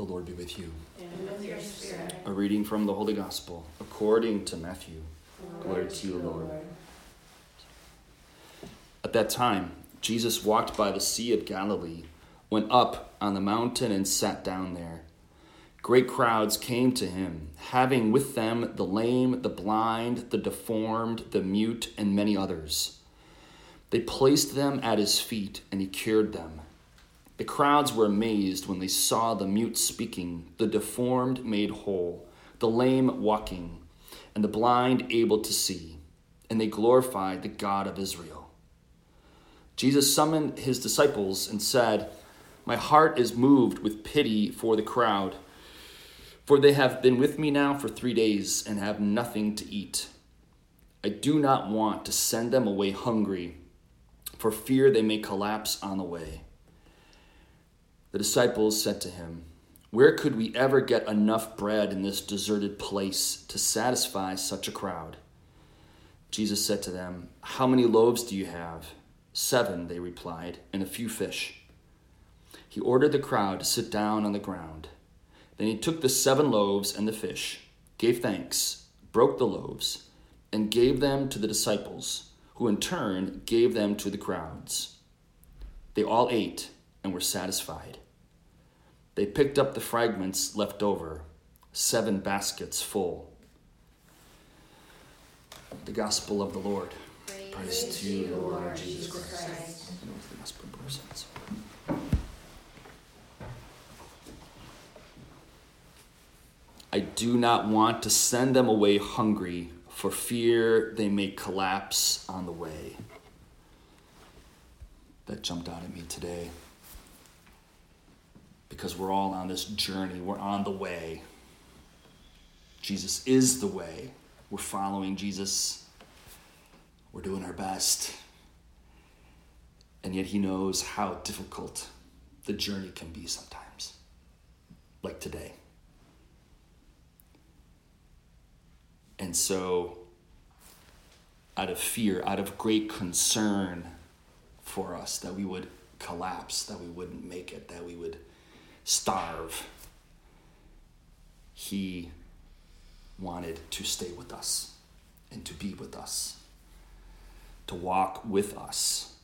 The Lord be with you. And with your spirit. A reading from the Holy Gospel according to Matthew. Glory to you, Lord. At that time, Jesus walked by the Sea of Galilee, went up on the mountain, and sat down there. Great crowds came to him, having with them the lame, the blind, the deformed, the mute, and many others. They placed them at his feet, and he cured them. The crowds were amazed when they saw the mute speaking, the deformed made whole, the lame walking, and the blind able to see, and they glorified the God of Israel. Jesus summoned his disciples and said, My heart is moved with pity for the crowd, for they have been with me now for three days and have nothing to eat. I do not want to send them away hungry, for fear they may collapse on the way. The disciples said to him, Where could we ever get enough bread in this deserted place to satisfy such a crowd? Jesus said to them, How many loaves do you have? Seven, they replied, and a few fish. He ordered the crowd to sit down on the ground. Then he took the seven loaves and the fish, gave thanks, broke the loaves, and gave them to the disciples, who in turn gave them to the crowds. They all ate and were satisfied. They picked up the fragments left over, seven baskets full. The Gospel of the Lord. Praise, Praise to you, Lord Jesus Christ. And with the gospel of. I do not want to send them away hungry for fear they may collapse on the way. That jumped out at me today. Because we're all on this journey, we're on the way. Jesus is the way. We're following Jesus. We're doing our best. And yet, He knows how difficult the journey can be sometimes, like today. And so, out of fear, out of great concern for us that we would collapse, that we wouldn't make it, that we would starve, He wanted to stay with us and to be with us, to walk with us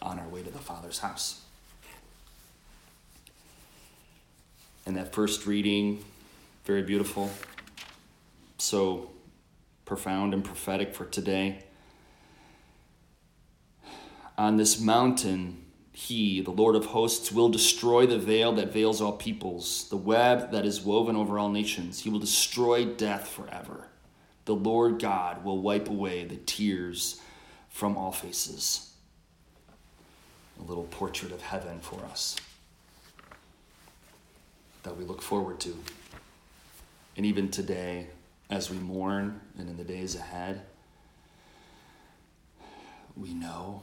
on our way to the Father's house. And that first reading, very beautiful, so profound and prophetic for today. On this mountain, he, the Lord of hosts, will destroy the veil that veils all peoples, the web that is woven over all nations. He will destroy death forever. The Lord God will wipe away the tears from all faces. A little portrait of heaven for us that we look forward to. And even today, as we mourn and in the days ahead, we know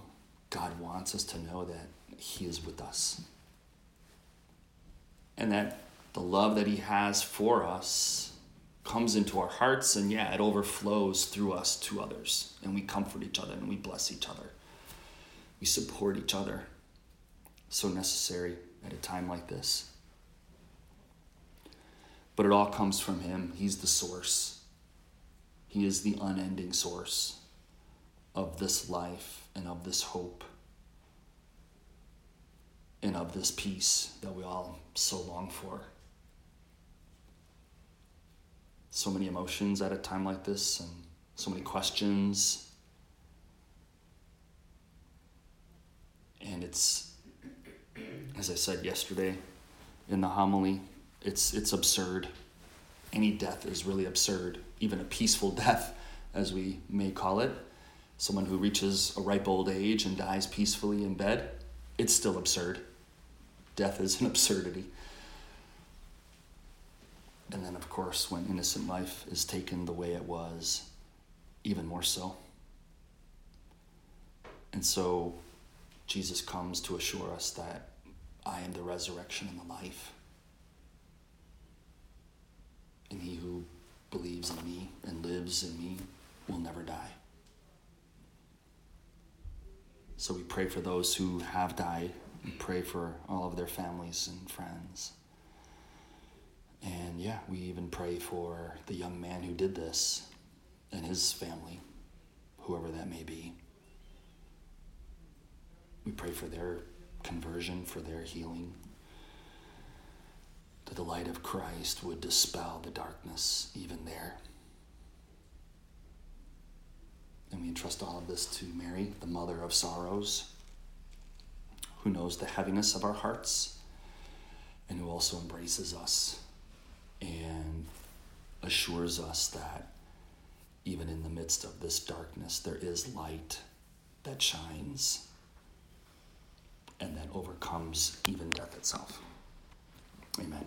God wants us to know that He is with us. And that the love that He has for us comes into our hearts, and yeah, it overflows through us to others. And we comfort each other and we bless each other. We support each other. So necessary at a time like this. But it all comes from Him, He's the source. He is the unending source of this life and of this hope and of this peace that we all so long for. So many emotions at a time like this, and so many questions. And it's, as I said yesterday in the homily, it's, it's absurd. Any death is really absurd, even a peaceful death, as we may call it. Someone who reaches a ripe old age and dies peacefully in bed, it's still absurd. Death is an absurdity. And then, of course, when innocent life is taken the way it was, even more so. And so, Jesus comes to assure us that I am the resurrection and the life. And he who believes in me and lives in me will never die. So we pray for those who have died We pray for all of their families and friends. And yeah, we even pray for the young man who did this and his family, whoever that may be. We pray for their conversion, for their healing, that the light of Christ would dispel the darkness even there. And we entrust all of this to Mary, the mother of sorrows, who knows the heaviness of our hearts and who also embraces us and assures us that even in the midst of this darkness, there is light that shines and that overcomes even death itself. Amen.